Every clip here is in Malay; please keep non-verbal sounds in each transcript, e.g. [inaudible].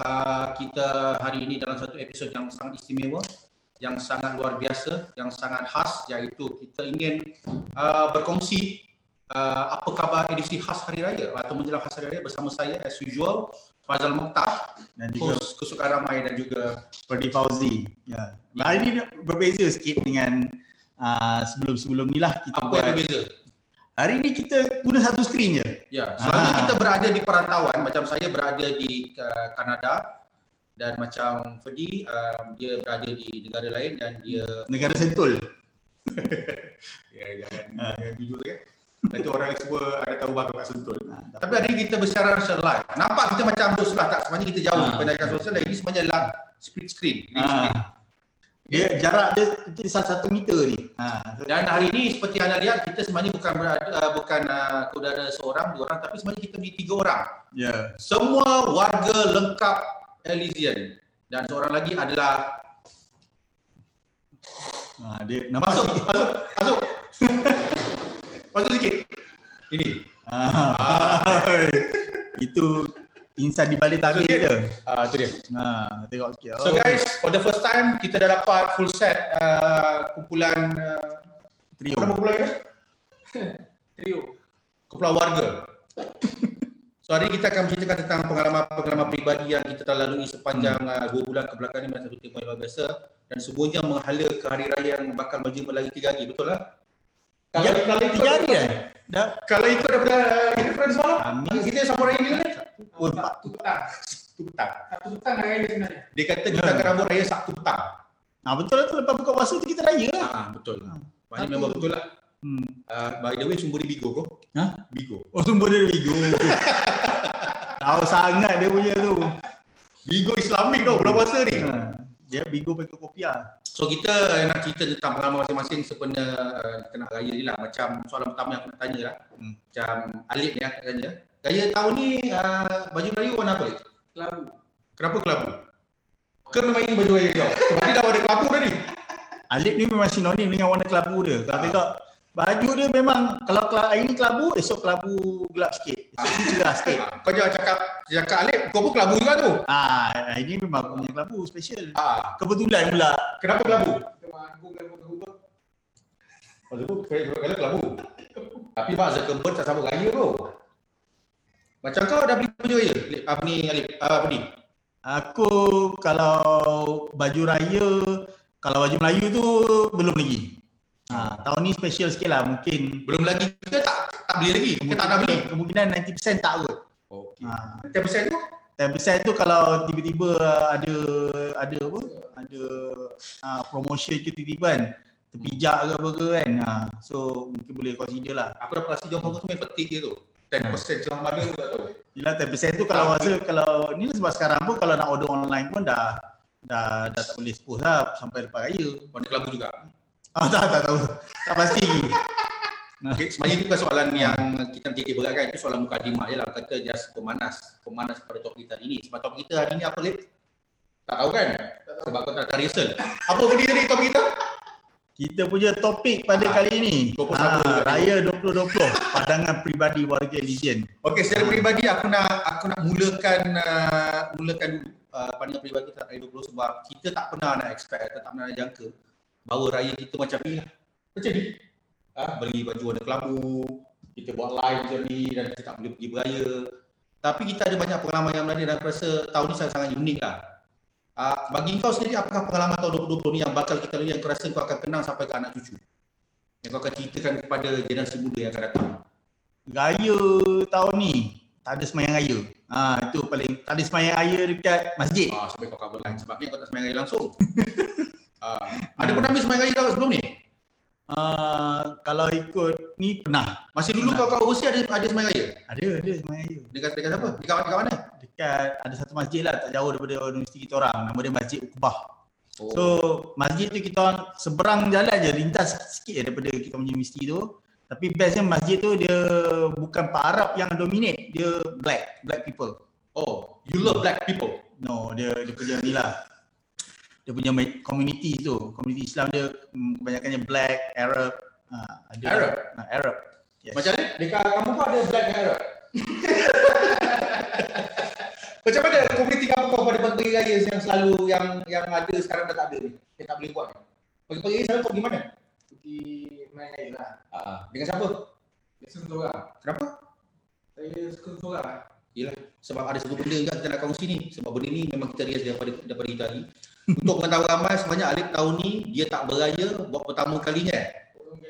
uh, kita hari ini dalam satu episod yang sangat istimewa yang sangat luar biasa, yang sangat khas iaitu kita ingin uh, berkongsi uh, apa khabar edisi khas Hari Raya atau menjelang khas Hari Raya bersama saya as usual Fazal Mokhtar dan juga host kesukaan ramai dan juga Perdi Fauzi. Ya. Hari ini berbeza sikit dengan uh, sebelum-sebelum ni lah kita apa buat. yang berbeza? Hari ini kita guna satu skrin je. Ya, selalunya Ah. kita berada di perantauan macam saya berada di uh, Kanada dan macam Ferdi um, dia berada di negara lain dan dia Negara Sentul. [laughs] ya jangan jangan jujur kan. Nanti orang semua ada tahu bakal kat Sentul. Ha, tapi hari ini kita bersiaran secara live. Nampak kita macam duduk sebelah tak? Sebenarnya kita jauh Ah. di pendidikan sosial dan ini sebenarnya live split screen. Big screen. Dia jarak dia itu satu satu meter ni. Ha, Dan hari ini seperti anda lihat kita sebenarnya bukan berada, uh, bukan uh, saudara seorang dua orang tapi sebenarnya kita menjadi tiga orang. ya. Semua warga lengkap Elysian dan seorang lagi adalah Ha, dia nampak masuk masuk masuk [laughs] masuk sikit. Ini. Ha. itu insan di balik tangga sikit. dia. Ah tu dia. Ha, tengok sikit. So guys, for the first time kita dah dapat full set uh, kumpulan uh, trio. apa kumpulan kita? [laughs] Trio. Kumpulan warga. So hari ini kita akan menceritakan tentang pengalaman-pengalaman peribadi yang kita telah lalui sepanjang uh, dua bulan kebelakang ini satu tema yang luar biasa dan semuanya menghala ke hari raya yang bakal berjumpa lagi tiga hari, betul lah? Kalau, Ya, kalau ikut, tiga hari dah. Dah. kalau ikut daripada kita pernah semalam, Khamis. kita sama raya ni kan? Oh, Sabtu petang. Sabtu petang. Sabtu petang raya sebenarnya. Dia kata kita akan rambut raya Sabtu petang. Ha, betul lah tu lepas buka puasa tu kita raya lah. Ah, betul. Ah. Maknanya Satu. memang betul lah. Hmm. Uh, by the way, sumber di Bigo kau. Ha? Bigo. Oh sumber dia Bigo. [laughs] Tahu sangat dia punya tu. Bigo Islamik tau, bulan puasa ni. Ha. Dia Bigo pakai kopiah. So kita nak cerita tentang pengalaman masing-masing sebenarnya uh, kena raya ni lah. Macam soalan pertama yang aku nak tanya lah. Hmm. Macam Alip ni aku tanya. Raya tahun ni uh, baju raya warna apa? Kelabu. Kenapa kelabu? Ke memang ini baju raya kau? Sebab dia dah ada kelabu dah ni. [laughs] Alip ni memang sinonim dengan warna kelabu dia. Kalau Ah. tengok baju dia memang kalau kela- hari ni kelabu, esok kelabu gelap sikit. Esok ni cerah sikit. Ah, Kau jangan cakap cakap Alip, kau pun kelabu juga tu. Ah, hari ni memang aku punya kelabu special. Ah, Kebetulan pula. kenapa kelabu? Dan berhubung. Oh, tu kalau kelabu. Tapi Mak Zuckerberg tak sambut raya tu. Macam kau dah beli baju raya? Apa ni Alip? Ah, apa ni? Aku kalau baju raya, kalau baju Melayu tu belum lagi. Ha, tahun ni special sikit lah mungkin Belum lagi ke tak tak beli lagi? Ke tak nak beli? kemungkinan 90% tak kot. Okey. Ha, 10% tu? 10% tu kalau tiba-tiba ada ada apa? Ada uh, promotion ke tiba-tiba kan terpijak ke apa ke kan. Ha, so mungkin boleh consider lah. Aku dah pasti jawab tu main petik je tu. 10% celah mana aku tak tahu. Yelah 10% tu kalau masa kalau ni sebab sekarang pun kalau nak order online pun dah dah dah tak boleh expose lah sampai lepas raya. Warna kelabu juga. Ah tak tak tahu. Tak pasti. Okay, sebenarnya itu bukan soalan yang kita nanti kita beratkan. Itu soalan mukadimah je lah. Kata just pemanas. Pemanas pada topik kita hari ini. Sebab topik kita hari ini apa Lip? Tak tahu kan? Sebab kau tak ada rehearsal. Apa benda tadi topik kita? Kita punya topik pada Ah, kali ini 21 ah. Raya 2020 [laughs] Pandangan Peribadi Warga Elysian Okey, secara peribadi aku nak aku nak mulakan uh, mulakan dulu uh, pandangan peribadi kita hari 20 sebab kita tak pernah nak expect atau tak pernah nak jangka bahawa raya kita macam ni lah. Macam ni. Ah, beli baju warna kelabu, kita buat live macam ni dan kita tak boleh pergi beraya. Tapi kita ada banyak pengalaman yang menarik dan aku rasa tahun ni sangat-sangat unik lah. Uh, bagi kau sendiri apakah pengalaman tahun 2020 ni yang bakal kita lalui yang kau rasa kau akan kenang sampai ke anak cucu? Yang kau akan ceritakan kepada generasi muda yang akan datang. Raya tahun ni Tak ada semayang raya ha, Itu paling Tak ada semayang raya dekat masjid Ah, sampai kau cover line sebabnya kau tak semayang raya langsung. [laughs] ah, ada pernah ambil semayang raya kau sebelum ni? uh, Kalau ikut ni pernah Masih dulu kau kau overseas ada ada semayang raya? Ada ada semayang raya Dekat dekat siapa? Dekat dekat mana? Dekat ada satu masjid lah Tak jauh daripada universiti kita orang Nama dia Masjid Ukbah Oh. So masjid tu kita orang seberang jalan je lintas sikit daripada kita punya universiti tu. Tapi bestnya masjid tu dia bukan Pak Arab yang dominate, dia black, black people. oh, you love black people. No, dia dia punya ni lah. Dia punya community tu, community Islam dia mm, kebanyakannya black, Arab, ha, ada Arab? Ha, Arab. Yes. Macam ni? Dekat kamu pun ada black dan Arab. [laughs] Macam mana komuniti kampung kau pada pagi raya yang selalu yang yang ada sekarang dah tak ada ni? Yang tak boleh buat ni. Pagi-pagi raya selalu kau pergi mana? Pergi main air lah. Ah, dengan siapa? Biasa seorang. Kenapa? Saya suka seorang. Yelah, sebab ada satu benda juga kita nak kongsi ni. Sebab benda ni memang kita rias daripada daripada kita hari. Untuk mengetahui ramai sebenarnya Alif tahun ni dia tak beraya buat pertama kalinya.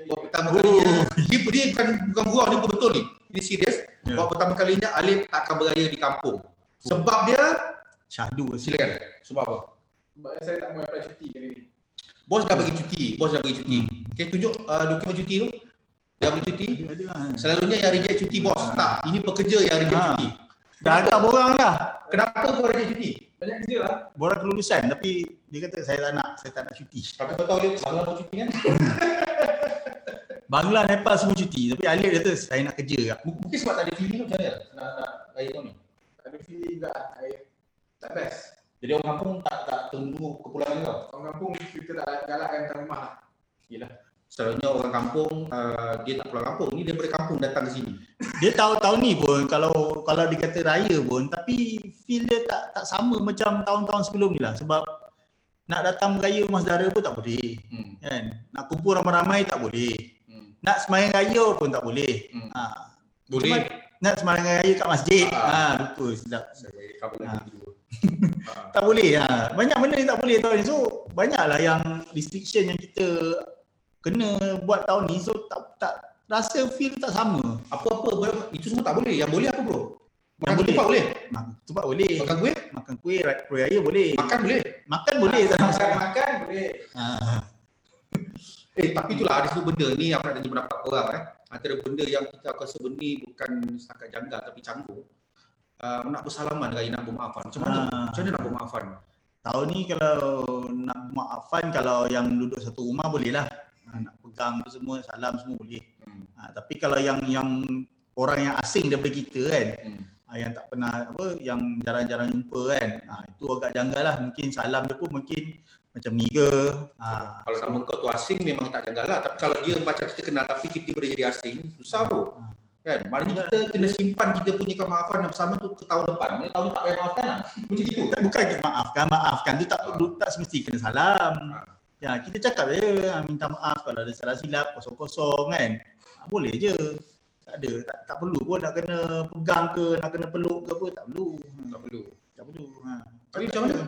Buat pertama kalinya. Dia, dia bukan bukan gurau ni betul ni. Ini serius. Ya. Buat pertama kalinya Alif tak akan beraya di kampung. Sebab dia Syahdu silakan. Sebab apa? Sebab saya tak mau apply cuti kali ni. Bos dah bagi cuti. Bos dah bagi cuti. Okey tunjuk uh, dokumen cuti tu. Dah bagi cuti. Ada lah. Selalunya yang reject cuti bos. Tak, ini pekerja yang reject Ha. cuti. Dah agak borang dah. Kenapa kau reject cuti? Banyak kerja lah. Borang kelulusan tapi dia kata saya tak nak, saya tak nak cuti. Tapi kau tahu dia salah kau cuti kan? [laughs] Bangla, Nepal semua cuti tapi Alif kata saya nak kerja Mungkin sebab tak ada feeling tu macam mana nak nak raya tahun ni. Tak ada feeling juga. Saya tak best. Jadi orang kampung tak tak tunggu kepulangan kau. Orang kampung kita tak galakkan datang rumah lah. Yelah. Selalunya orang kampung uh, dia tak pulang kampung. Ni daripada kampung datang ke sini. Dia tahu tahun ni pun kalau kalau dia kata raya pun tapi feel dia tak tak sama macam tahun-tahun sebelum ni lah sebab nak datang beraya rumah saudara pun tak boleh Hmm. kan. Nak kumpul ramai-ramai tak boleh. Hmm. Nak sembahyang raya pun tak boleh. Hmm. Ha. Boleh. Cuma nak sembahyang raya kat masjid. Ah. Ha, lupa sedap. Saya bagi kampung Ha. [laughs] Tak boleh ha. Banyak benda yang tak boleh tahun ni. So banyaklah yang restriction yang kita kena buat tahun ni. So tak tak rasa feel tak sama. Apa-apa itu semua tak boleh. Yang boleh apa bro? Makan boleh. ketupat boleh. Makan boleh. Makan kuih? Makan kuih ra- kuih raya boleh. Makan boleh. Makan boleh tak ada Makan masalah. makan boleh. Ha. [laughs] Eh tapi itulah ada satu benda ni aku nak tanya pendapat orang eh. Antara benda yang kita aku rasa benda ni bukan setakat janggal tapi canggung. Uh, nak bersalaman raya nak bermaafan. Macam mana? Ah. Macam mana nak bermaafan? Tahun ni kalau nak maafan kalau yang duduk satu rumah boleh lah. Ha, nak pegang tu semua salam semua boleh. Hmm. Ha, tapi kalau yang yang orang yang asing daripada kita kan Hmm. ha, yang tak pernah apa yang jarang-jarang jumpa kan ha, itu agak janggal lah mungkin salam dia pun mungkin macam ni ke ha, Kalau nama kau tu asing memang tak janggal lah. Tapi kalau dia macam kita kenal tapi kita boleh jadi asing, susah bro. Ah. Kan? Maknanya kita kena simpan kita punya kemaafan yang bersama tu ke tahun depan. Maksudnya tahun tak payah maafkan lah. Macam itu. bukan kita maafkan maafkan tu tak Ah. tak semesti kena salam Ah. Ya kita cakap je ha, minta maaf kalau ada salah silap kosong-kosong kan ha, boleh je tak ada tak, tak perlu pun nak kena pegang ke nak kena peluk ke apa tak perlu ha, Tak perlu. tak perlu ha. Tapi macam mana?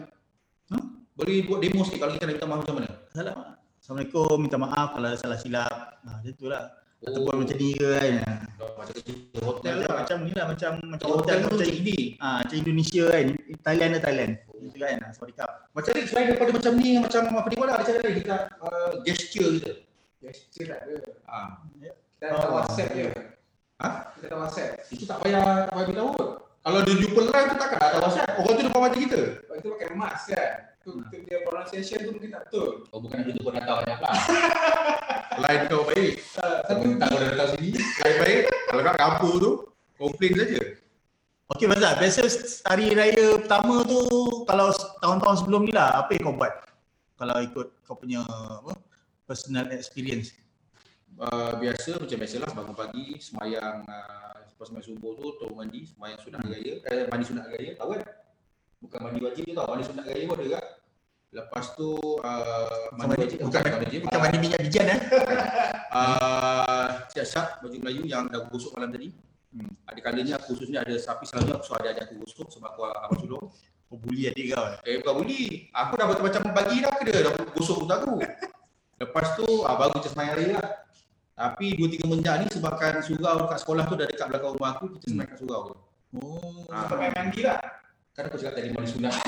Ha? Boleh buat demo sikit kalau kita nak minta maaf macam mana? salam Assalamualaikum minta maaf kalau ada salah silap ha, macam tu lah ataupun macam ni ke kan ha. macam hotel macam, lah. macam ni lah macam macam hotel hotel macam macam ini. ah macam Indonesia kan Thailand ada Thailand itu kan ah, sorry kap Macam ni selain daripada macam ni macam apa ni pun ada cara lain kita uh, gesture kita. Gesture tak ada. Ah. Kita ada Oh. WhatsApp je. Ha? Kita ada WhatsApp. Itu tak payah tak payah beritahu. pun. Kalau dia jumpa live tu takkan ada WhatsApp. Orang tu depan mata kita. Sebab itu pakai mask kan. Tu kita punya pronunciation tu mungkin tak betul. Oh bukan ada [laughs] tu pun datang banyak lah. Lain kau baik. Tapi Tak kau dah datang sini. Lain baik. Kalau kat kampung tu komplain saja. Okey Mazhar, biasa hari raya pertama tu kalau tahun-tahun sebelum ni lah apa yang kau buat? Kalau ikut kau punya apa personal experience. Uh, biasa macam biasalah bangun pagi semayang uh, lepas semayang subuh tu turun mandi semayang sunat hari raya eh mandi sunat raya tahu kan bukan mandi wajib je tau mandi sunat raya pun ada juga lepas tu uh, mandi wajib bukan- bukan wajib Bukan mandi minyak bijan eh? uh, [laughs] siap-siap baju Melayu yang dah gosok malam tadi Hmm. ada kalanya khususnya ada sapi selalunya aku suruh adik aku gosok sebab aku abang sulung Kau bully adik kau eh? Bukan buli. Aku dah macam bagi dah ke dia dah gosok untuk aku. Lepas tu ah, baru kita semayang raya lah. Tapi 2 3 menjak ni sebabkan surau kat sekolah tu dah dekat belakang rumah aku, kita semayang kat surau tu. Oh. Ah. sampai mandi lah. Kan aku cakap tadi mandi sunat. [laughs]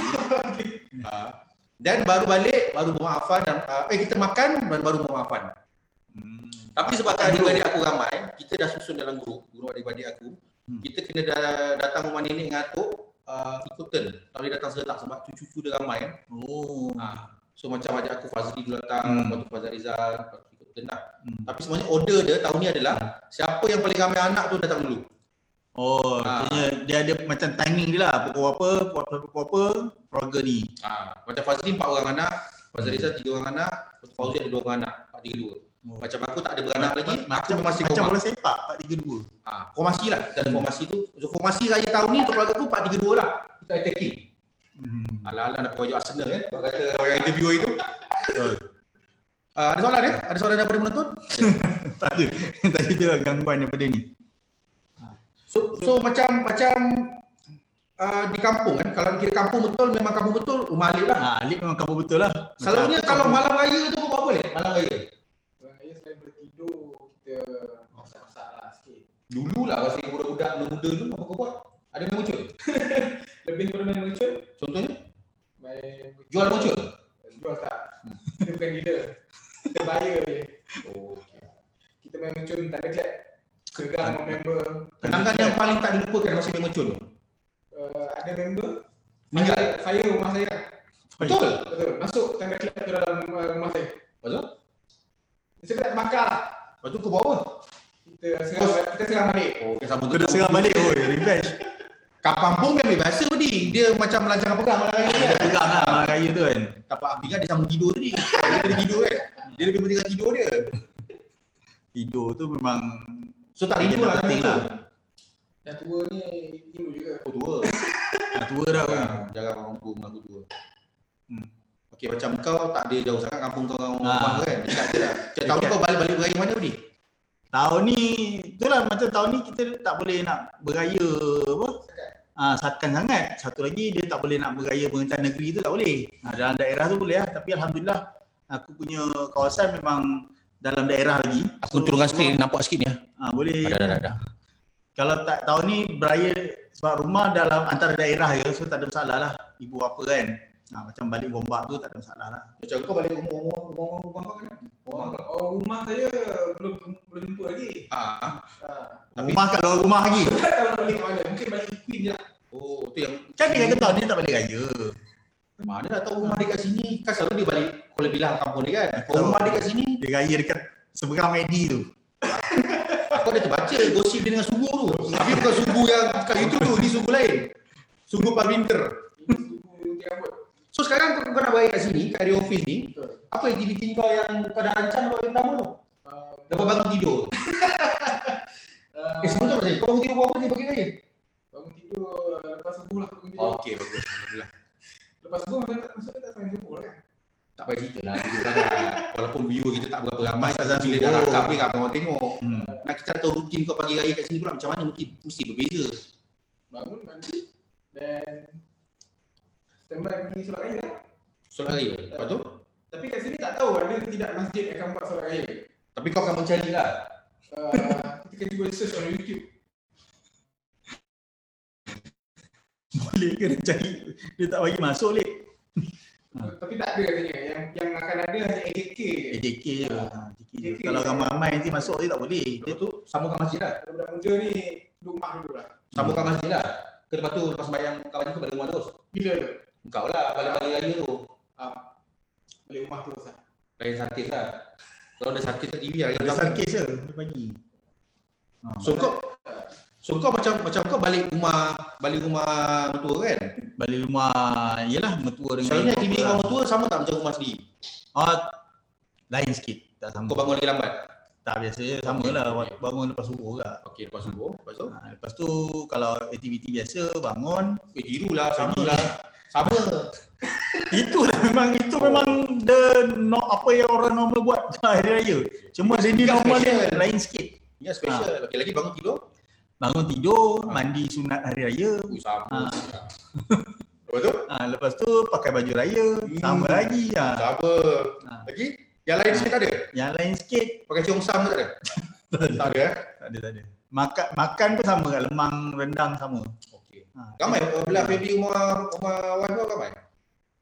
Ah. Dan baru balik, baru bermaafan dan ah, eh kita makan dan baru bermaafan. Hmm. Tapi sebabkan adik-adik aku ramai, kita dah susun dalam grup, grup adik-adik aku. Hmm. Kita kena dah, datang rumah nenek dengan atuk, uh, ikut turn. Tak boleh datang serentak sebab cucu-cucu dia ramai. Oh. Ha. So macam adik aku Fazli dulu datang, Hmm. lepas tu Fazal Rizal, lepas tu ikut turn lah. Hmm. Tapi sebenarnya order dia tahun ni adalah siapa yang paling ramai anak tu datang dulu. Oh, Ah. artinya dia ada macam timing dia lah. Pukul apa, pukul apa, pukul apa, keluarga ni. Ha. Macam Fazli empat orang anak, Fazal Rizal tiga orang anak, Fauzi ada dua orang anak, empat tiga dua. Oh. Macam aku tak ada beranak lagi, aku Macam memang masih macam bola sepak 4-3-2. Ah, formasi lah. Dan Hmm. formasi tu, so, formasi raya tahun ni untuk keluarga aku 4-3-2 lah. Kita attacking. Hmm. Ala-ala nak baju Arsenal kan. Kau kata orang interview itu. Uh, [laughs] ada soalan ya? Ada soalan daripada penonton? [laughs] tak ada. [laughs] Tadi tu lah gangguan daripada ni. So, so macam macam uh, di kampung kan, kalau kira kampung betul memang kampung betul, rumah Alif lah. Ha, Alip memang kamu betul lah. Selalunya kalau aku- malam raya tu kau buat apa ni? Malam raya. Orang raya selain bertidur, kita masak-masak lah sikit. Dulu lah masa budak-budak muda tu apa kau buat? Ada main muncul? [laughs] Lebih kepada main merchant, Contohnya main jual muncul. jual tak. Kita bukan dealer. Kita buyer je. Oh, Kita main merchant tak ada clap. Gegar sama member. Kenangan yang paling tak dilupakan masa main muncul. Uh, ada member. Meninggal. Saya, saya rumah saya. Betul. Betul. Masuk tangga clap tu dalam rumah saya. Betul? Saya tak bakar. Lepas tu kau buat apa? Kita serang, kita serang balik. Oh, okay, sama Kena serang balik oi, revenge. Kat kampung kan biasa tadi. Dia macam melancarkan pegang malam raya Dia kan. pegang lah malam raya tu kan. Tapak Abi kan dia sambung tidur tadi. Dia kena tidur kan. Dia lebih penting dengan tidur dia. Tidur tu memang So tak rindu lah penting tu. lah. Yang tua ni tidur juga. Oh tua. Dah tua dah kan. Jarang, jarang orang tua mengaku tua. Hmm. Okey macam kau tak ada jauh sangat kampung kau dengan orang Ah. rumah kan. Tak ada lah. Macam tahun ni Dekat. kau balik-balik beraya mana tadi? Tahun ni itulah macam tahun ni kita tak boleh nak beraya apa? Ah, satkan sangat. Satu lagi dia tak boleh nak beraya pengencana negeri tu tak boleh. Ah, dalam daerah tu boleh lah. Tapi alhamdulillah aku punya kawasan memang dalam daerah lagi. Aku turunkan skrin nampak sikit ni. Ah, boleh. Ada ada ada. Kalau tak tahun ni beraya sebab rumah dalam antara daerah je so tak ada masalah lah. Ibu apa kan. Ah, macam balik Gombak tu tak ada masalah lah. Macam kau balik rumah rumah rumah rumah kau kan? Oh, oh, rumah saya belum belum jumpa lagi. Ah. Ah. Tapi- Rumah kat luar rumah lagi. [laughs] Tak tahu nak balik mana. Mungkin balik Queen je lah. Oh, tu yang Kan dia kata ni tak balik raya. mana dah tahu rumah dia kat sini. Kan selalu dia balik Kuala Bilang kampung dia kan. Kalau Tahu. rumah dia kat sini, Dia raya dekat seberang Medi tu. [laughs] aku ada terbaca gosip dia dengan sugu tu. Tapi bukan sugu yang kat YouTube tu, ni sugu lain. Ini suku gunting rambut. So sekarang kau, kau nak balik kat sini, kat area office ni, Betul. apa aktiviti kau yang kau dah rancang buat yang pertama tu? Ah, Dapat bangun tidur. ah, [laughs] Eh sebentar macam kau bangun tidur buat apa ni pagi raya? bangun tidur ah, lepas subuh lah bangun tidur. Oh, okey, bagus. Alhamdulillah. Lepas subuh maksudnya tak maksudnya tak sampai subuh lah kan. Tak payah cerita lah, tidur sangat. Walaupun viewer kita tak berapa ramai, Azan bila subuh. dah rakam ni kat orang tengok. Hmm. Nak kita tahu rutin kau pagi raya kat sini pula macam mana mesti mesti berbeza. Bangun mandi dan standby pergi solat raya lah. Solat raya. Lepas tu, Tapi kat sini tak tahu ada tidak masjid yang akan buat solat raya. tapi kau akan mencari lah. Uh, kita cuba search on YouTube. [laughs] Boleh ke dia cari dia tak bagi masuk lek. Uh, [laughs] tapi tak ada katanya. Yang yang akan ada hanya AJK je. AJK je. Ha, AJK je. AJK. Kalau ramai-ramai nanti masuk dia tak boleh. Dia tu, sambungkan masjid lah. Kalau budak muda ni duduk rumah dulu lah. Sambungkan masjid lah. Ke lepas tu, lepas sembahyang kawan kau balik rumah terus. Bila tu? Kau lah balik-balik raya tu. Uh, balik rumah terus lah. Lain sarkis lah. Kalau ada sarkis kat TV lah. ada sarkis je dia bagi. Ha. So kau So kau macam macam kau balik rumah balik rumah mertua kan? balik rumah yalah mertua dengan Selalunya ibu aktiviti bapa rumah lah. mertua sama tak macam rumah sendiri? Oh, lain sikit. Tak sama. Kau bangun lagi lambat? Tak biasa je sama lah bangun lepas subuh juga. Okey, lepas subuh. Lepas tu? Ha, lepas tu kalau aktiviti biasa bangun Eh, tiru lah, sama lah. Sama. [laughs] Itulah memang itu memang the no, apa yang orang normal buat [laughs] hari raya. Cuma sini normal dia lain sikit. Ini special. Okey, lagi bangun tidur. Bangun tidur, mandi sunat hari raya. Ui, sama. Ah. [laughs] Lepas tu? Ha, lepas tu pakai baju raya, Hmm. sama lagi. Ha. Sama. Ha. Lagi? Yang lain sikit tak ada? Yang lain sikit Pakai cium ke tak ada? Tak ada eh? tak ada tak ada. Makan makan pun sama kat lemang rendang sama. Ha. Ramai belah family rumah rumah wife kau ramai?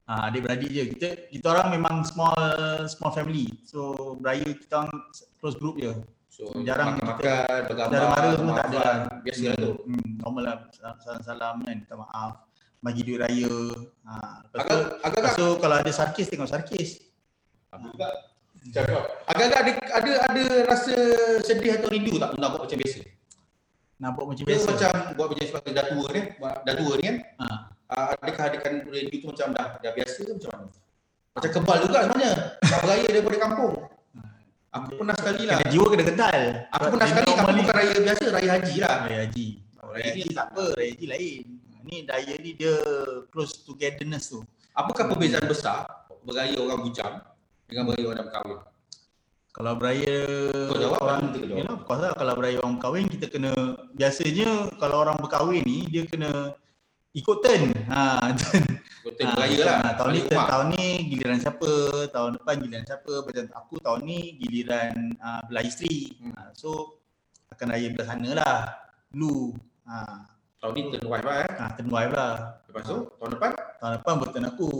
Ha, adik-beradik je. Kita kita orang memang small small family. So beraya kita orang close group je. So, Jarang makan-makan, bergambar, Saudara mara semua tak ada. maafan. Biasa lah tu. Hmm, normal lah salam-salam kan, minta maaf. Bagi duit raya. Ha, lepas tu, Agak, lepas tu kalau ada sarkis tengok sarkis. Agak-agak ada, ada ada rasa sedih atau rindu tak nak buat macam biasa? Nampak macam Dia biasa. macam buat macam sebagai dah tua ni, dah tua ni kan. Ha. Uh, adakah adakan rindu tu macam dah dah biasa ke macam mana? Macam kebal juga sebenarnya. Nak beraya daripada kampung. Aku pernah sekali lah. Kena jiwa kena kental. Aku pernah sekali tapi ni- bukan raya biasa, raya haji lah. Raya haji. Oh, Raya haji tak apa, raya haji lain. Ni daya ni dia close togetherness tu. Apakah perbezaan besar beraya orang bujang dengan beraya orang dah berkahwin? Kalau beraya Kau jawab, orang jawab. Yalah, of course lah kalau beraya orang berkahwin kita kena biasanya kalau orang berkahwin ni dia kena ikut turn. Ha, [laughs] turn. Kota beraya lah. Ha, tahun ni turn, tahun ni giliran siapa, tahun depan giliran siapa. Macam aku tahun ni giliran uh, belah isteri. Hmm. Ha, so akan raya belah sana lah. Dulu. Ha, Tahun ni turn wife lah eh. ha, turn wife lah. Lepas tu, tahun depan, Tahun depan buat turn aku.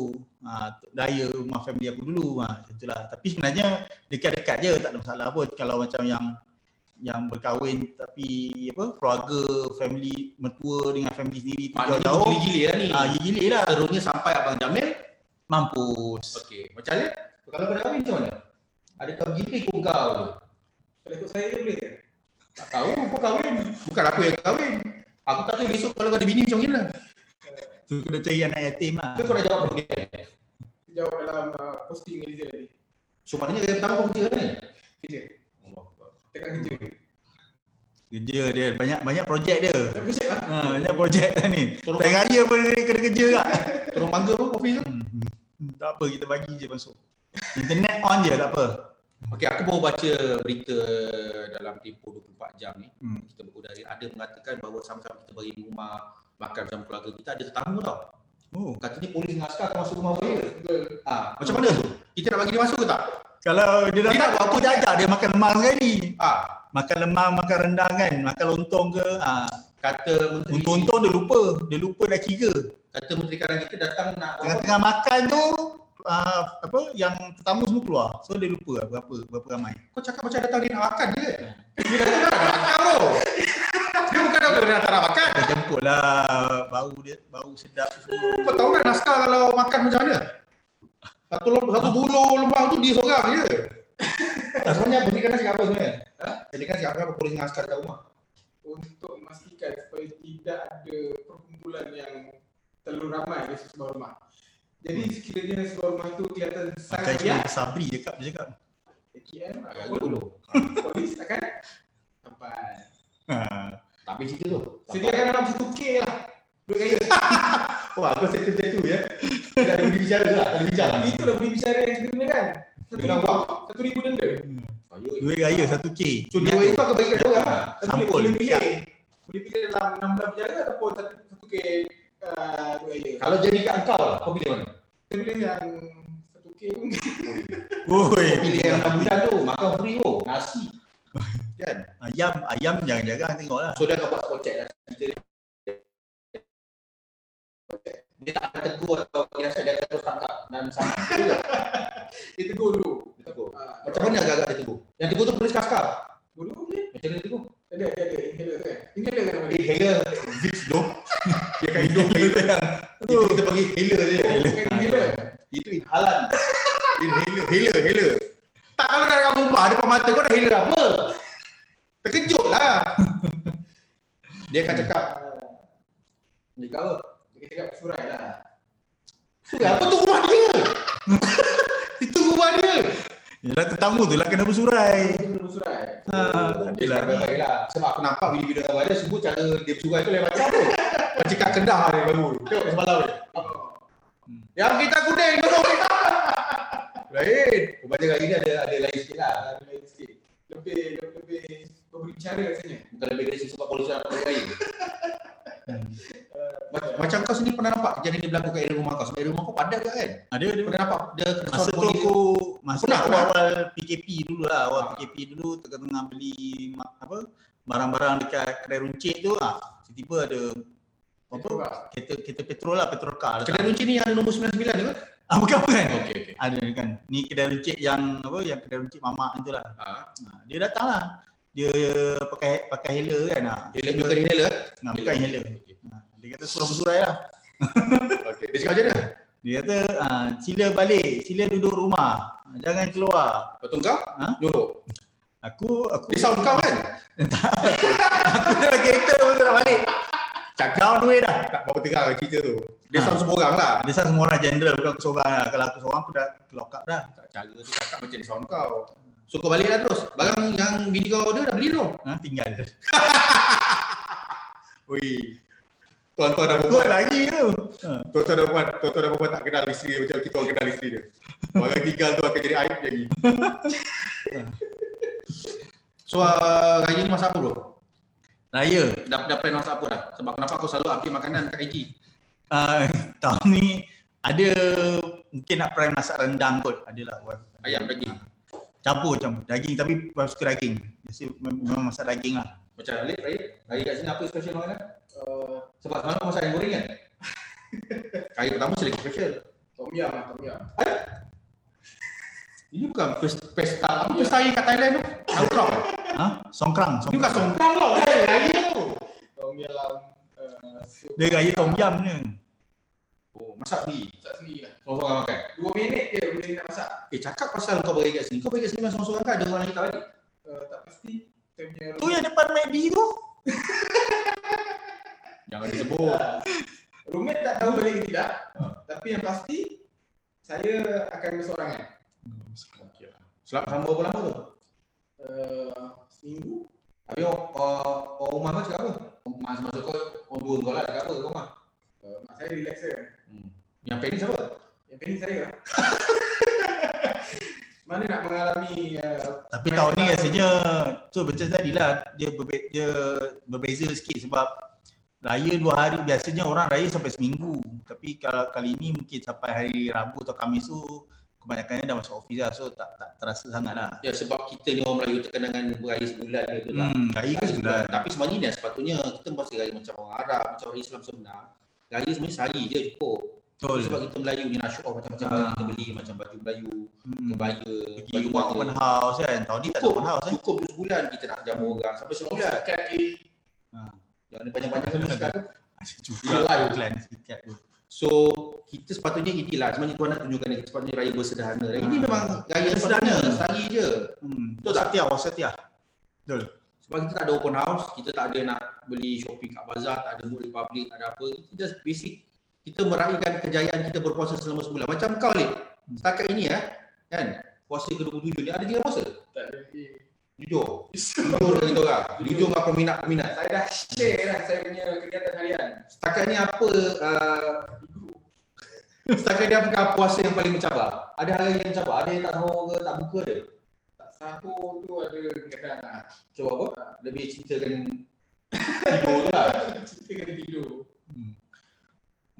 Ha, raya rumah family aku dulu. Ha, macam tu lah. Tapi sebenarnya dekat-dekat je tak ada masalah pun. Kalau macam yang yang berkahwin tapi apa keluarga family mertua dengan family sendiri tu maknanya jauh-jauh gila-gila lah ni. ah gila lah Terusnya sampai Abang Jamil, mampus okey. Macam mana? Kalau kau dah kahwin macam mana? Adakah begitu ikut kau tu? Kalau ikut saya boleh? Tak tahu kau kahwin. Bukan aku yang kahwin. Aku tak tahu besok kalau kau ada bini macam mana. tu kena cari anak yatim lah Kau kau dah jawab apa dia? Jawab dalam uh, posting Eliza tadi. So maknanya yang pertama kau kerja ni? Kerja. Tekan kerja. kerja dia banyak banyak projek dia saya lah. ha, banyak projek lah ni raya pun dia kena kerja kat Tolong mangga pun kopi tu. hmm. hmm. tak apa kita bagi je masuk internet on je tak apa Okey, aku baru baca berita dalam Tempoh 24 jam ni. hmm. Kita berkudari ada mengatakan bahawa sama-sama kita bagi rumah makan bersama keluarga kita ada tetamu tau. oh Katanya polis dengan askar akan masuk rumah saya. Betul. Ah, macam mana tu? Kita nak bagi dia masuk ke tak? kalau dia Dia datang nak buat aku dah ajak dia makan lemang sekali Ah, makan lemang makan rendang kan makan lontong ke ha. kata menteri untung-untung dia lupa dia lupa dah kira kata menteri kanan kita datang nak tengah-tengah makan tu uh, apa yang tetamu semua keluar so dia lupa lah berapa berapa ramai Kau cakap macam datang dia nak makan je. Dia datang nak makan bro. Dia bukan datang dia datang nak makan. kita jemput lah bau dia bau sedap Kau tahu kan naskah kalau makan macam mana? Satu satu bulu lembang tu dia seorang je. Tak sebenarnya menteri kanan cakap apa sebenarnya? Ha? Jadi kan cakap apa polis dengan askar kat rumah? Untuk memastikan supaya tidak ada perkumpulan yang terlalu ramai di sebuah rumah. Jadi sekiranya sebuah rumah itu kelihatan sangat cakap riak, Sabri cakap dia cakap ATM, Agak dulu. polis akan sampai. ha. Tak habis cerita tu. Sediakan dalam satu K lah. Duit kaya. [laughs] Wah, kau settle macam tu ya. Dah ada bicara lah, ada bicara. Itulah beli bicara yang kita gunakan. Satu Dengan ribu, satu ribu denda. duit raya 1k So dia itu akan bagi kat orang lah. Satu Sampul. boleh pilih. Boleh pilih dalam enam bulan penjara ataupun satu, satu K uh. Kalau jadi kat engkau lah, kau pilih mana? Kita pilih yang satu K. Woi, Kau pilih yang 6 bulan tu, makan free tu, nasi. Kan? ayam ayam jangan jarang tengoklah So dia akan buat spot check lah. Kita dia tak akan tegur atau dia rasa dia akan terus tangkap dan sama. [laughs] Dia Dia tegur dulu. tegur. Ah, Macam mana agak-agak dia tegur? Yang tegur tu polis kaskar. Dulu boleh. Macam mana dia tegur? Ada, ada, ada. Inhaler tu kan? Inhaler kan? Eh, haler, Vicks dong. [laughs] Dia akan hidup haler yang itu kita panggil haler je. Bukan inhaler. Itu inhalan. Inhaler, haler, haler. Tak kalau kat rumah depan mata kau dah haler apa? Terkejut lah. [laughs] Dia akan cakap, Ni kau dia cakap surai lah. "Sudah, apa tu rumah dia? [laughs] Itu rumah dia. Yalah tetamu tu lah kena bersurai Dia belum surai. ha, Dia adalah cakap baik lah. Sebab aku nampak video-video dengan dia sebut cara dia bersurai tu lain macam tu. Macam kat Kedah dia baru. Tengok semalam ni. Yang kita kuning kita. [laughs] Lain. Rupanya kali ni ada ada lain sikit lah. Ada lain sikit. Lebih, lebih, berbicara rasanya. Bukan lebih dari sebab polisi nak lain. Macam, macam kau sendiri pernah nampak kejadian ni berlaku kat area rumah kau. Sebab area rumah kau padat ke kan? ada ada Pernah nampak dia Masa tu polis aku masa Pernah, aku pernah. awal PKP dulu lah, awal Ah. PKP dulu tengah-tengah beli apa barang-barang dekat kedai runcit tu ah tiba-tiba ada apa kereta kereta petrol lah petrol car Kedai runci ni yang ada nombor 99 tu kan? ah bukan bukan Okey okey. ada kan ni kedai runcit yang apa yang kedai runcit mamak tu lah Ha. ah, dia datang lah dia pakai pakai hela kan ah Dia lagi bukan inhaler. nah, bukan hela ah, dia kata suruh bersurai lah [laughs] Okey. Dia cakap macam mana? dia kata ah, sila balik sila duduk rumah Ah, jangan keluar Betul kau? Ha? Duduk. aku aku Dia sound kau kan? [laughs] aku dalam kereta pun nak balik Cakap down the way dah tak berapa terang cerita tu. Dia Ha. sound semua orang lah. Ada semua orang general bukan aku seorang lah. Kalau aku seorang aku dah up dah. Tak cara tu cakap macam dia sound kau. So kau balik lah terus. Barang yang bini kau order dah beli tu. Ha, tinggal. [laughs] Ui. Tuan-tuan dah berbuat. lagi tu. Ha. Tuan-tuan dah berbuat. Tuan-tuan dah berbuat tak kenal isteri dia macam kita orang kenal isteri dia. Barang tinggal tu akan jadi aib lagi. [laughs] so uh, raya ni masak apa bro? Raya. Dah, dah plan masak apa dah? Sebab kenapa kau selalu update makanan kat IG? Uh, [laughs] tahun ni ada mungkin nak try masak rendang kot. Adalah. Ayam, daging. Campur campur. Daging tapi wife suka daging. Biasa mem- memang masak daging lah. Macam Alif, raya? Raya kat sini apa special makanan? Uh, Sebab semalam masak ayam goreng kan? [laughs] Raya pertama mesti lagi special. tom yum lah, tom yum. Ini bukan pes- pesta, apa pesta air kat Thailand tu? Nangkrong. Ha? Songkrang. Ini songkrang. bukan songkang tau, eh, raya tu. Tom yum, uh. Dia raya tom yum ni. Oh, masak sendiri. Masak sendiri lah. Seorang-seorang makan. Dua minit je ni nak masak. Eh, cakap pasal kau bagi kat sini. Kau bagi kat sini memang seorang-seorang kan ada orang lain tak bagi? Uh, tak pasti. Punya Tu yang depan McD tu. [laughs] Jangan disebut. Roommate tak tahu balik ke tidak. Tapi yang pasti, saya akan bersorangan. Selama sama berapa lama tu? Uh, seminggu. Habis orang, uh, orang rumah kau cakap apa? Mak semasa kau, orang dua kau lah cakap apa kat rumah? Uh, mak saya relax je. Hmm. Yang pending siapa? Yang penting saya lah. [laughs] Mana nak mengalami uh, Tapi tahun ni rasanya tu betul tadi lah dia, berbe- dia berbeza sikit sebab raya dua hari biasanya orang raya sampai seminggu tapi kalau kali ni mungkin sampai hari Rabu atau Khamis tu kebanyakannya dah masuk office lah so tak tak terasa sangat lah. Ya sebab kita ni orang Melayu terkenal dengan beraya sebulan ke lah. Hmm, raya sebulan. Tapi sebenarnya sepatutnya kita masih raya macam orang Arab, macam orang Islam sebenar. Raya sebenarnya sehari je cukup. Betul. Sebab kita Melayu ni nak show off macam-macam barang kita beli macam baju Melayu, Hmm. kebaya, Pergi baju buat warna. open house kan. Tahun ni tak ada Cukup, open house eh. cukup tu sebulan kita nak jamu orang sampai sebulan. Sekat A. Ha. Jangan panjang-panjang kan Real life. iklan sikit tu. So kita sepatutnya inilah sebenarnya Tuhan nak tunjukkan kita sepatutnya raya bersederhana. Raya ini Ah. memang raya Sederhana. sehari je. Hmm. Betul tak? Setia, setia. Betul. Sebab kita tak ada open house, kita tak ada nak beli shopping kat bazar, tak ada Mood Republic, tak ada apa. Kita just basic. Kita meraihkan kejayaan kita berpuasa selama sebulan. Macam kau Lip, setakat ini ya, kan? Puasa ke-27 ni ada tiga puasa. Tak ada A. Jujur. [laughs] Jujur dengan kita orang. Jujur dengan peminat-peminat. Saya dah share lah saya punya kegiatan harian. Setakat ni apa uh, [laughs] setakat ni apakah puasa yang paling mencabar? Ada hari yang mencabar? Ada yang tak sahur ke, tak buka ada? Sahur tu ada kegiatan lah. Cuba apa? Lebih ceritakan tidur tu lah. [laughs] Kena tidur.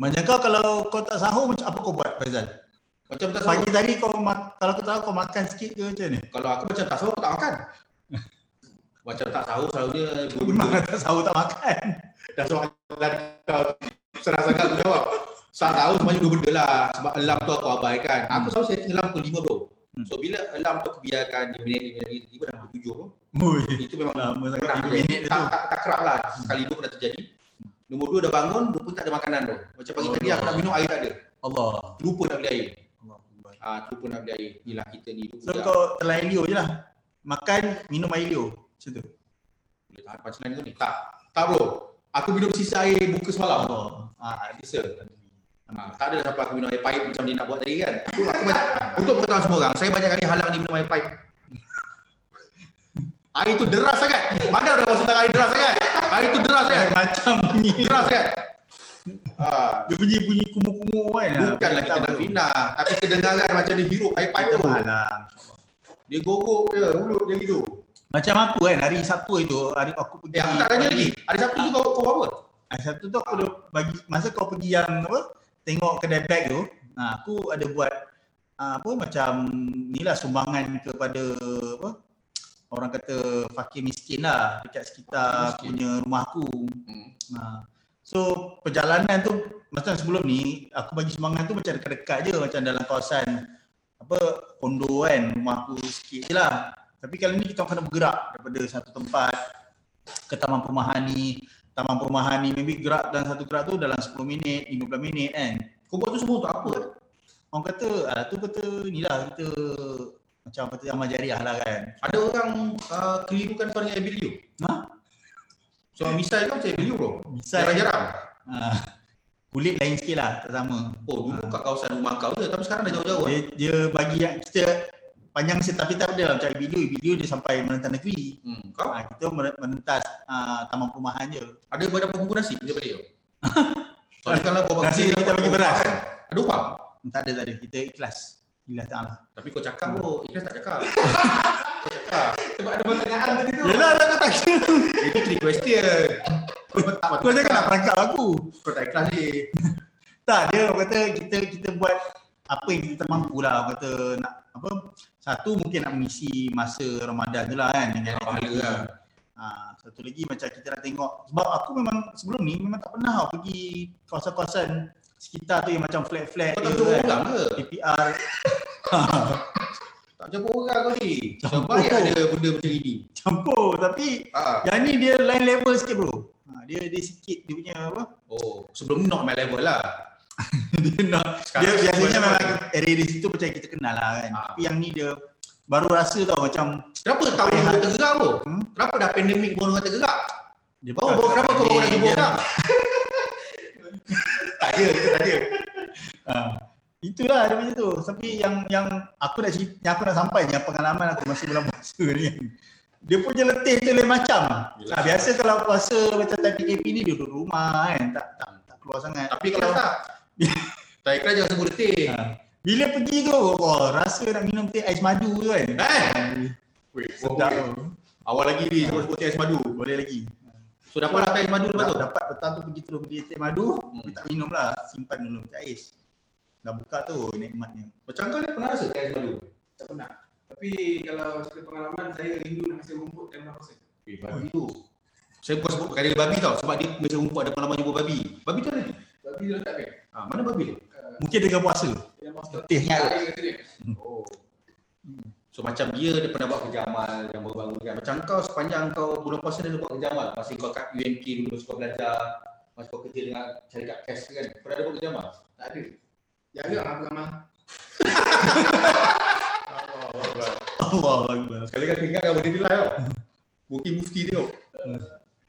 Macam kau kalau kau tak sahur macam apa kau buat Faizal? Macam tak sahur. Pagi tadi kau kalau kau tahu kau makan sikit ke macam ni? Kalau aku macam tak sahur, tak makan. [laughs] Macam tak sahur selalunya Memang benda. tak sahur tak makan. [laughs] Dah soalan kau sangat aku jawab. Saat sahur semuanya dua benda lah. Sebab alarm tu aku abaikan. Aku selalu setting alarm pukul 5 bro. Hmm. So bila alarm tu biarkan 5 minit, 5 minit, tiba dah pukul 7 bro. Ui, Itu memang lama sangat Kerap 5 je. minit tak, tu. tak, tak kerap lah. Sekali dua pernah terjadi. Nombor dua dah bangun, lupa tak ada makanan tu. Macam pagi tadi aku nak minum air tak ada. Allah. Lupa nak beli air. Allah. Ah, lupa nak beli air. Inilah kita ni. So kau telan Leo je lah. Makan, minum air Leo. Macam tu. Boleh tahan punchline kau ni? Tak. Tak bro. Aku minum sisa air buka semalam. Allah. Ah, Bisa. Ha, tak ada sampai aku minum air paip macam dia nak buat tadi kan. Aku, aku banyak, untuk pengetahuan semua orang, saya banyak kali halang dia minum air paip. [laughs] Air tu deras sangat. Mana ada orang sedang air deras sangat? Air tu deras sangat. macam bunyi. Deras sangat. Ha, Dia bunyi bunyi kumur-kumur kan. bukan lagi Tak kena betul. fina, tapi kedengaran macam dia hirup air paip tu. Dia gogok je mulut dia gitu. Macam aku kan hari Sabtu itu hari aku pergi. Eh, aku tak tanya lagi. Hari Sabtu tu kau kau apa? Hari Sabtu tu aku ada bagi masa kau pergi yang apa? Tengok kedai bag tu. Nah, aku ada buat ah, apa macam inilah sumbangan kepada apa? Orang kata fakir miskin lah dekat sekitar miskin. punya rumah aku. Hmm. Ha. So perjalanan tu macam sebelum ni aku bagi sumbangan tu macam dekat-dekat je macam dalam kawasan apa kondo kan rumah aku sikit je lah. Tapi kali ni kita kena bergerak daripada satu tempat ke taman perumahan ni. Taman perumahan ni maybe gerak dalam satu gerak tu dalam 10 minit, 15 minit kan. Kau buat tu semua untuk apa? Orang kata ah tu kata ni lah kita macam kata amal jariah lah kan. Ada orang uh, kelirukan kau dengan Abilio. Ha? So misal kau macam Abilio bro. Misal Jarang-jarang. ah, kulit lain sikit lah tak sama. Oh dulu kat kawasan rumah kau je tapi sekarang dah jauh-jauh. Dia, dia bagi yang kita panjang sikit tapi tak ada lah cari video, video dia sampai menentang negeri. Hmm. Kau Ha, kita men- menentas uh, taman perumahan je. ada berapa bungkus nasi kerja balik tu? [laughs] Soalnya kalau kau bagi Nasi kita bagi beras. Ada upah. Tak ada, tak ada. Kita ikhlas. Ikhlas tak lah. Tapi kau cakap kau, ikhlas tak cakap. [laughs] kau cakap. Sebab ada pertanyaan tadi tu. Yelah, lah kau tak [laughs] kira. Itu three question. Kau tak jangan nak perangkap aku. Kau tak ikhlas ni. Tak, dia kata kita kita buat apa yang kita mampu lah. Kata nak apa satu mungkin nak mengisi masa Ramadan tu lah kan dengan Pahala aktiviti. lah. Ha, satu lagi macam kita nak tengok sebab aku memang sebelum ni memang tak pernah tau pergi kawasan-kawasan sekitar tu yang macam flat-flat Kau tak jumpa kan. orang ke? PPR. [laughs] Tak jumpa orang kau ni. Campur. Sebaik ada benda macam ini. Campur tapi Ha. yang ni dia lain level sikit bro. Ha, dia dia sikit dia punya apa? Oh, sebelum ni not my level lah. [laughs] dia nak dia biasanya memang area di situ macam kita kenal lah kan. Ha. Tapi yang ni dia baru rasa tau macam Kenapa tahu orang tergerak tu? Hmm? Kenapa dah pandemik pun orang tergerak? dia Baru, baru kenapa kau baru nak jumpa dia- orang? [laughs] Tak ada, tak ada. Ha. [laughs] Itulah dia macam tu. Tapi yang yang aku nak cerita, yang aku nak sampai yang pengalaman aku masa bulan puasa ni. Dia punya letih tu lain macam. Ha, biasa kalau puasa macam time PKP ni dia duduk rumah kan. Tak tak tak keluar sangat. Tapi kalau tak, [laughs] tak ikhlas jangan sebut letih. Ha. Bila pergi tu, oh, rasa nak minum teh ais madu tu kan. Eh? Weh, Sedap okay. Awal lagi ni sebut sebut teh ais madu. Boleh lagi. So dapat lah teh ais madu lepas tu? Dapat petang tu pergi terus beli teh madu, tapi tak minum lah. Simpan dulu macam ais. Dah buka tu nikmatnya. Macam kau ni pernah rasa teh ais madu? Tak pernah. Tapi kalau cerita pengalaman saya rindu nak kasi rumput dan makan Eh, babi tu. Saya bukan sebut perkara babi tau sebab dia macam rumput ada pengalaman jumpa babi. Babi tu ada ni? Tapi dia? Ha, mana babi? Uh, Mungkin dengan puasa. Letihnya. Dia kata dia. Oh. So macam dia dia pernah buat kerja amal yang baru-baru kan. Macam kau sepanjang kau bulan puasa dia buat kerja amal. Masa kau kat UMK dulu kau belajar. Masa kau kerja dengan cari kat cash kan. Dah ada buat kerja amal? Tak ada. Jaga lah aku amal. Allah Akbar. Sekali kan ingat kau benda ni lah tau. Mungkin mufti tengok.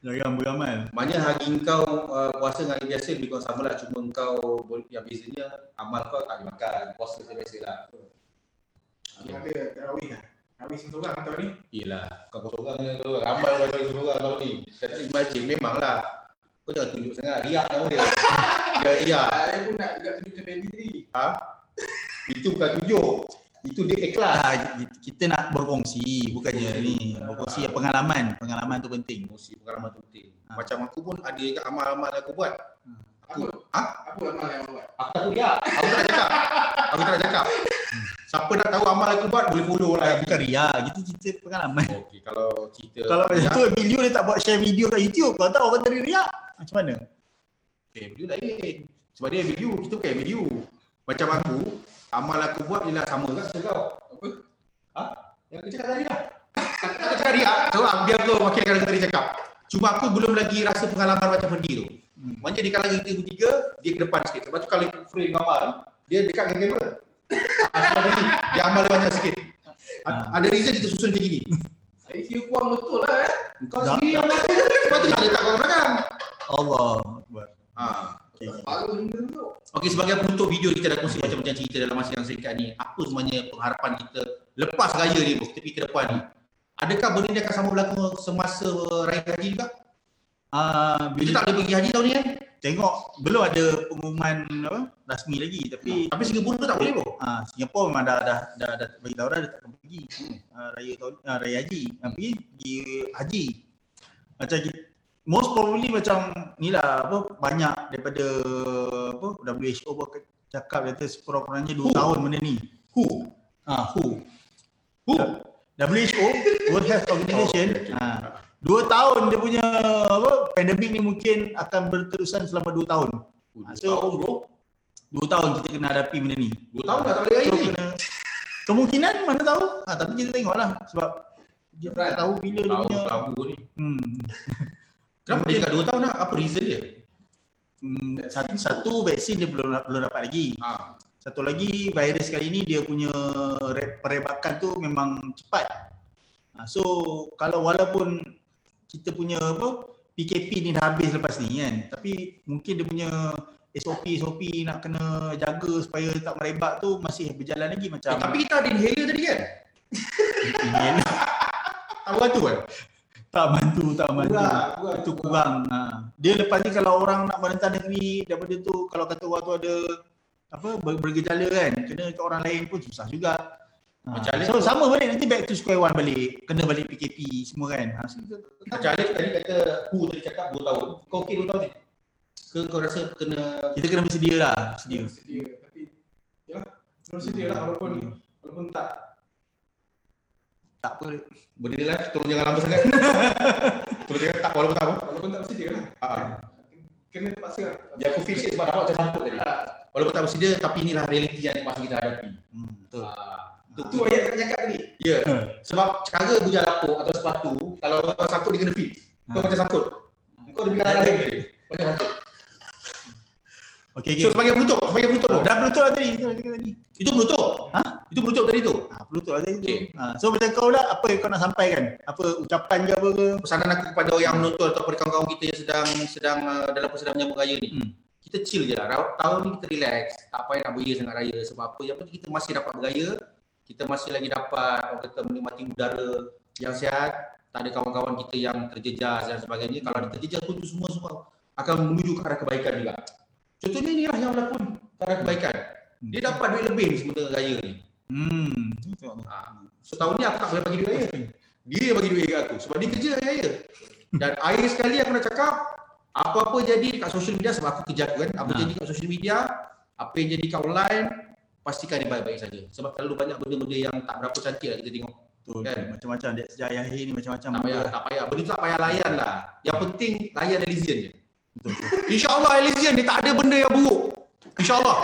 Jangan beramal. Maknanya hari kau uh, puasa dengan hari biasa lebih kurang sama lah. Cuma kau yang bezanya amal kau tak boleh makan. Puasa macam biasa lah. Aku ada tarawih lah. Tarawih seorang tahun ni. Yelah, kau kau seorang ni kau ramai orang kau seorang kau ni. Kata imagine memanglah. Kau jangan tunjuk sangat riak nama dia. [laughs] Dia riak. Saya pun nak juga tunjuk baby tadi. Ha? Itu bukan tunjuk. Itu dia ikhlas. Ah, kita nak berkongsi bukannya ni berkongsi pengalaman pengalaman tu penting Emosi pengalaman tu penting. Ha. Macam aku pun ada juga amal-amal yang aku buat. Aku, Apa? ha? Apa amal yang awak buat? Aku tak riak. Aku tak cakap. Aku tak nak cakap. Siapa nak tahu amal aku buat boleh follow lah. Ah, bukan ria kita cerita pengalaman Okey, kalau cerita kalau macam tu video dia tak buat share video kat YouTube kau tahu orang tadi ria macam mana Okay, video lain. Sebab dia video, kita bukan video. Macam aku, amal aku buat ialah sama kan macam kau. Apa? Ha? Yang aku cakap tadi lah. Aku cakap dia, so ah, biar kau makin kalau tadi cakap. Cuma aku belum lagi rasa pengalaman macam Ferdi tu. Hmm. Macam di kalangan kita bertiga, dia ke depan sikit. Sebab tu kalau frame gambar, dia dekat dengan kamera. Ah, sebab dia, dia amal banyak sikit. A- Ada reason kita susun macam gini. Saya kira kuang betul lah eh. Kau Dah. sendiri yang mati. Sebab tu nak letak kau belakang. Allah Akbar. Ha. Okey sebagai penutup video kita dah kongsi macam-macam cerita dalam masa yang singkat ni. Apa sebenarnya pengharapan kita lepas raya ni bos, tepi ke depan ni? Adakah benda ni akan sama berlaku semasa raya haji juga? Ah, Kita tak boleh pergi haji tahun ni kan? tengok belum ada pengumuman apa rasmi lagi tapi Tapi Singapura tu tak boleh bos. Ah, Singapura memang dah dah dah, dah bagi tahu dah dia tak akan pergi ah, raya tahun ah, raya haji. Ah, pergi pergi haji. Macam kita, most probably macam ni lah apa banyak daripada apa WHO apa cakap kata sekurang-kurangnya 2 Who? tahun benda ni. Who? Ah, who? Who? WHO World Health Organization Oh, okay, okay. ah, dua tahun dia punya apa pandemik ni mungkin akan berterusan selama 2 tahun. Dua So- tahun bro. 2 tahun kita kena hadapi benda ni. Dua tahun dah tak boleh So, ni. kena, kemungkinan mana tahu. Ha, tapi kita tengoklah sebab kita Berat. tak tahu bila dia punya tahu ni. hmm, [laughs] Kenapa dia dekat dua tahun nak? Apa reason dia? hmm, satu, satu vaksin dia belum belum dapat lagi. Ha. Satu lagi virus kali ni dia punya re- perebakan tu memang cepat. Ha, so kalau walaupun kita punya apa PKP ni dah habis lepas ni kan. Tapi mungkin dia punya SOP SOP nak kena jaga supaya tak merebak tu masih berjalan lagi macam Eh, tapi kita ada inhaler tadi kan? [laughs] Tak bantu kan? Tak bantu, tak bantu. Kurang, kurang. Itu kurang. Ha. Dia lepas ni kalau orang nak merentah negeri daripada tu kalau kata orang tu ada apa ber- bergejala kan, kena ke orang lain pun susah juga. Ha. Macam So tu- sama balik nanti back to square one balik. Kena balik PKP semua kan. Ha. so kita- Macam Alif tadi kata Hu tadi cakap 2 tahun. Kau okey 2 tahun ni? Ke kau rasa kena Kita kena bersedia lah, sedia. Sedia. Tapi ya, terus sedia lah walaupun walaupun tak Tak apa. benda lah tolong jangan lama sangat. [laughs] tolong jangan tak walaupun tak apa. walaupun tak bersedia lah. Ha. Kena terpaksa lah. Dia aku feel sick sebab dapat macam sangkut tadi. Walaupun tak bersedia tapi inilah realiti yang masa kita hadapi. Hmm, betul. Ah, Tu ayat tak cakap tadi. Ya. Sebab cara bujang lapuk atau sepatu kalau kau sangkut dia kena fit. Kau Ha. macam sangkut. Kau bilang lain tadi. Macam sangkut. Okey, So okey. sebagai penutup, sebagai penutup tu. Dah betul lah tadi, itu tadi. Itu penutup. Ha? Itu penutup tadi tu. Ha, betul lah tadi tu. Okey. Ha, so macam kau lah, apa yang kau nak sampaikan? Apa ucapan ke apa ke? Pesanan aku kepada orang yang menonton atau kepada kawan-kawan kita yang sedang sedang uh, dalam persedang menyambut raya ni. Hmm. Kita chill je lah. Tahun ni kita relax. Tak payah nak beria sangat raya. Sebab apa? Yang penting kita masih dapat beraya. Kita masih lagi dapat orang kata menikmati udara yang sihat. Tak ada kawan-kawan kita yang terjejas dan sebagainya. Kalau ada terjejas pun itu semua semua akan menuju ke arah kebaikan juga. Contohnya inilah yang berlakon ke arah kebaikan. Dia dapat duit lebih ni sementara raya ni. Hmm. Betul. Ha. So tahun ni aku tak boleh bagi duit raya. Dia yang bagi duit kat aku sebab dia kerja raya. Dan [laughs] akhir sekali aku nak cakap apa-apa jadi dekat social media sebab aku kerja aku kan. Apa Ha. jadi kat social media, apa yang jadi kat online, pastikan dia baik-baik saja. Sebab terlalu banyak benda-benda yang tak berapa cantik lah kita tengok. Betul. Kan? Macam-macam dia sejak ayah ni macam-macam. Tak payah, tak payah. Benda tu tak payah layan lah. Yang penting layan Elysian je. InsyaAllah Elysian dia tak ada benda yang buruk. InsyaAllah.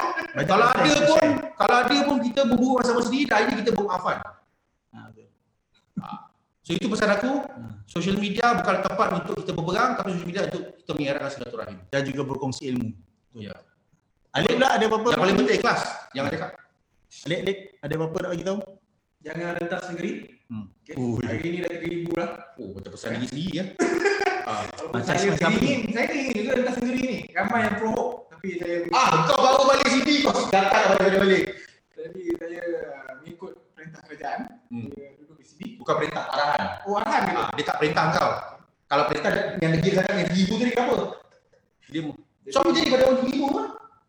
Kalau ada pun, kalau ada pun kita berburuk sama sendiri, dah ini kita bermaafan. Ha, betul. So itu pesan aku, Hmm. social media bukan tempat untuk kita berperang, tapi social media untuk kita mengeratkan silaturahim. Dan juga berkongsi ilmu. Ya. Alif pula ada apa-apa? Yang paling penting ikhlas, jangan cakap. Alif, Alif, ada apa-apa nak bagi tahu? Jangan rentas negeri. Hmm. Okay. Ui. Hari ni dah 3000 lah. Oh, macam pesan diri sendiri ya. [laughs] ah. Walaupun Macam saya macam ingin, saya ingin juga rentas negeri ni. Ramai yang pro tapi saya ah, kau baru balik sini, kau datang balik balik. jadi saya uh, mengikut perintah kerajaan. Hmm. Saya duduk di sini. Bukan perintah, arahan. Oh, arahan gitu. Ah, dia tak perintah kau. Kalau perintah yang negeri sangat yang tinggi tadi kenapa? Dia So apa jadi pada orang tinggi tu?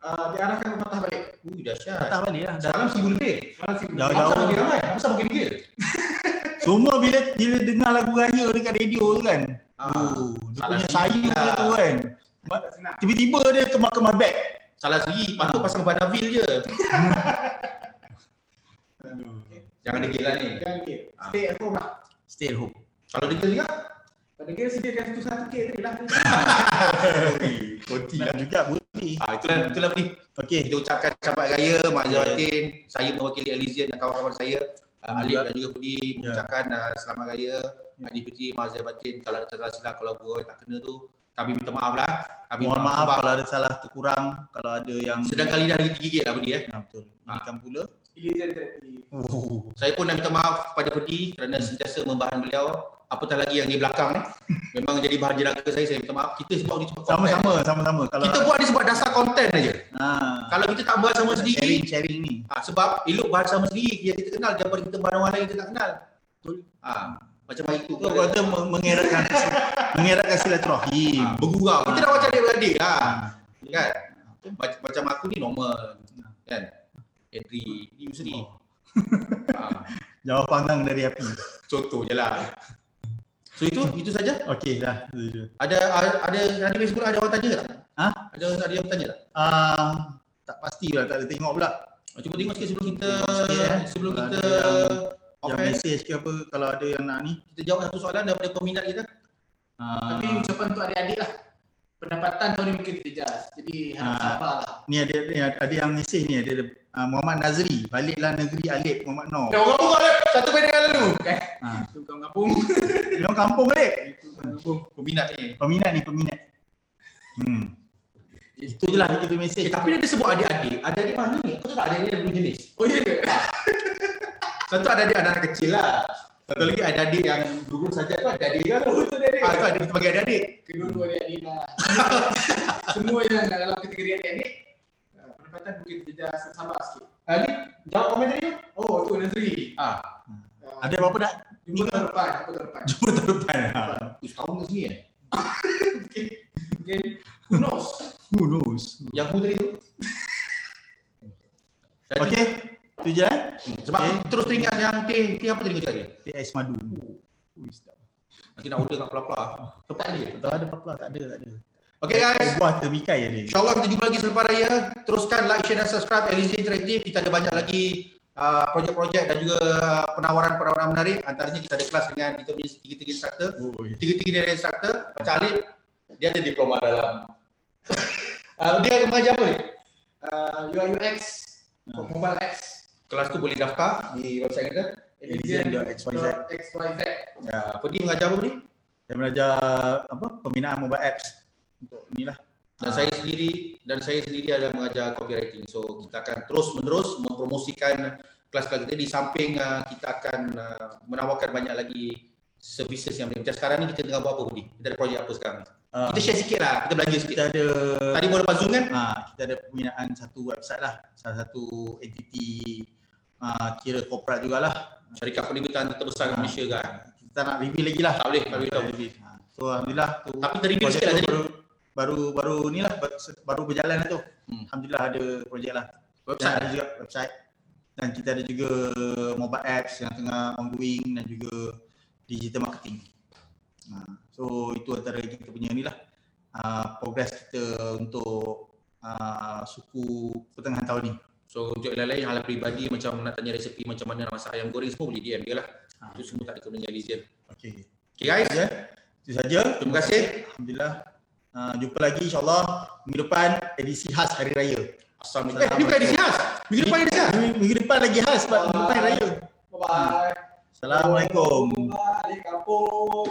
Uh, diarahkan ke patah balik. Ui, dahsyat. Patah balik lah. Dah. Seribu lebih. Sini. Jauh, Apa jauh. sama dia ramai? Apa sama dia? Semua bila bila dengar lagu raya dekat radio tu kan. Ah, Oh, dia salah punya sayu lah. lah. tu kan. Tiba-tiba dia kemas-kemas beg. Salah sendiri, patut pasang Banavil je. [laughs] Jangan degil lah ni. Jangan okay. Ah. Stay at home lah. Stay at home. Kalau degil juga, Pada kira sediakan satu satu K tu lah. konti Nak juga bukti. Ah, itulah itulah ni. Okey. Kita ucapkan selamat raya Mak Zawatin, saya mewakili Elysian dan kawan-kawan saya. Uh, Alif dan juga Budi Ya. mengucapkan uh, selamat raya Adi Fitri, Mak Zawatin. Kalau ada salah silap kalau gua tak kena tu, kami minta maaf lah. Kami Mohon maaf sebab kalau ada salah terkurang, kalau ada yang sedang kali dah digigit lah Budi eh. Ya, betul. Ah. Ini kan pula. Oh. Saya pun nak minta maaf kepada Budi kerana sentiasa membahan beliau. Apatah lagi yang di belakang ni. Memang jadi bahan jenaka saya, saya minta maaf. Kita sebab ni sebab. Sama-sama, sama-sama. Kalau Kita buat ni sebab dasar konten aja. ha, Kalau kita tak bahas sama sendiri, sharing sharing ni. Ha, sebab elok bahas sama sendiri yang kita kenal daripada kita bahas orang lain yang kita tak kenal. Betul. Ha, macam hari tu Kau kata me- mengeratkan [laughs] mengeratkan silaturahim. ha, bergurau. Kita dah macam adik-beradik lah. Ha. Kan? Macam, macam aku ni normal. Kan? Edri, ni Yusri. Ha, Jawab panggang dari api. contoh je lah. So itu, itu saja. Okey dah. Ada ada ada ada Facebook ada orang tanya tak? Ha? Ada ada yang tanya tak? Ah, tak pastilah, tak ada tengok pula. Oh, Cuba tengok sikit sebelum kita sikit, eh. sebelum Kalau kita Yang okay, mesej ke apa kalau ada yang nak ni. kita jawab satu soalan daripada peminat kita. Ah, Tapi ucapan untuk adik-adik lah. Pendapatan tahun ni mungkin terjejas. Jadi harap Ah. sabar lah. ni ada ada, ada yang mesej ni ada uh, Muhammad Nazri, baliklah negeri Alif Muhammad Noh. Dah orang buka dah. Satu benda yang lalu. Ha, Itu kampung-kampung. [laughs] dia orang kampung Alif. Itu kampung. Peminat ni. Peminat ni peminat. Hmm. Itu je lah kita mesej. Eh, tapi dia ada sebut adik-adik. Adik-adik mana ni? Kau tak adik-adik ada dua jenis? Oh ya ke? [laughs] Satu adik-adik anak kecil lah. Satu lagi adik-adik yang dulu saja tu adik-adik kan. Oh itu dari. Ah, itu ada sebagai adik-adik. Kedua-dua adik-adik lah. [laughs] Semua yang dalam kategori adik-adik. Ah, Pendapatan mungkin terjejas sabar sikit. Ah, ni jawab komen tadi tu. Oh tu Nazri. Ah, Ah, Ada berapa dah? Jumpa tahun depan, jumpa tahun depan. Jumpa tahun depan. Ha. Ui, setahun ke sini eh? Okay. Who knows? Who knows? Yang who tadi tu? Okay. Itu je eh. Sebab Okay. terus teringat yang teh, teh apa tadi kau cakap dia? PS madu. Ui, sedap. Nanti nak order kat pelapla. Tepat dia. Tak ada apa-apa, tak ada, tak ada. Okay guys, Buah termikai je ni. InsyaAllah kita jumpa lagi selepas raya. Teruskan like, share dan subscribe LZ Interactive. Kita ada banyak lagi uh, projek-projek dan juga penawaran-penawaran menarik. Antaranya kita ada kelas dengan kita punya tiga-tiga instructor. Tiga-tiga dari instructor. Macam Alif, dia ada diploma dalam. [laughs] uh, dia akan mengajar apa ni? Uh, UI UX, for mobile apps, Kelas tu boleh daftar di website kita. Elizen.xyz. XYZ. Ya, apa dia mengajar apa ni? Saya belajar apa pembinaan mobile apps untuk inilah. Dan saya sendiri dan saya sendiri ada mengajar copywriting. So kita akan terus menerus mempromosikan kelas-kelas kita di samping uh, kita akan uh, menawarkan banyak lagi services yang macam sekarang ni kita tengah buat apa Budi? Kita ada projek apa sekarang ni? Ah, Kita share sikit lah, kita belanja sikit. kita ada Tadi baru lepas Zoom kan? ah kita ada pembinaan satu website lah, salah satu entiti ah kira korporat jugalah. Syarikat perlibutan terbesar di Malaysia kan. Kita nak reveal lagi lah. Tak boleh, tak boleh Tak tahu. Ah, So alhamdulillah tu Tapi terreview projek sikit lah tadi. Baru baru ni lah baru berjalan lah tu. Hmm. Alhamdulillah ada projek lah. Dan Website. ada juga website dan kita ada juga mobile apps yang tengah ongoing dan juga digital marketing. Ha, so itu antara kita punya ni lah uh, progress kita untuk uh, suku pertengahan tahun ni. So untuk yang lain hal peribadi macam nak tanya resepi macam mana nak masak ayam goreng semua boleh DM dia lah. Ha. Itu semua tak ada kena dengan Elizen. Okey. Okay guys, Ya. Itu saja. terima kasih. Alhamdulillah. Uh, jumpa lagi insyaAllah minggu depan edisi khas Hari Raya. Assalamualaikum. Eh, ni bukan edisi khas. Minggu depan edisi khas. Minggu, minggu depan lagi khas sebab minggu depan Hari Raya. Bye-bye. Assalamualaikum. Bye-bye. Kampung.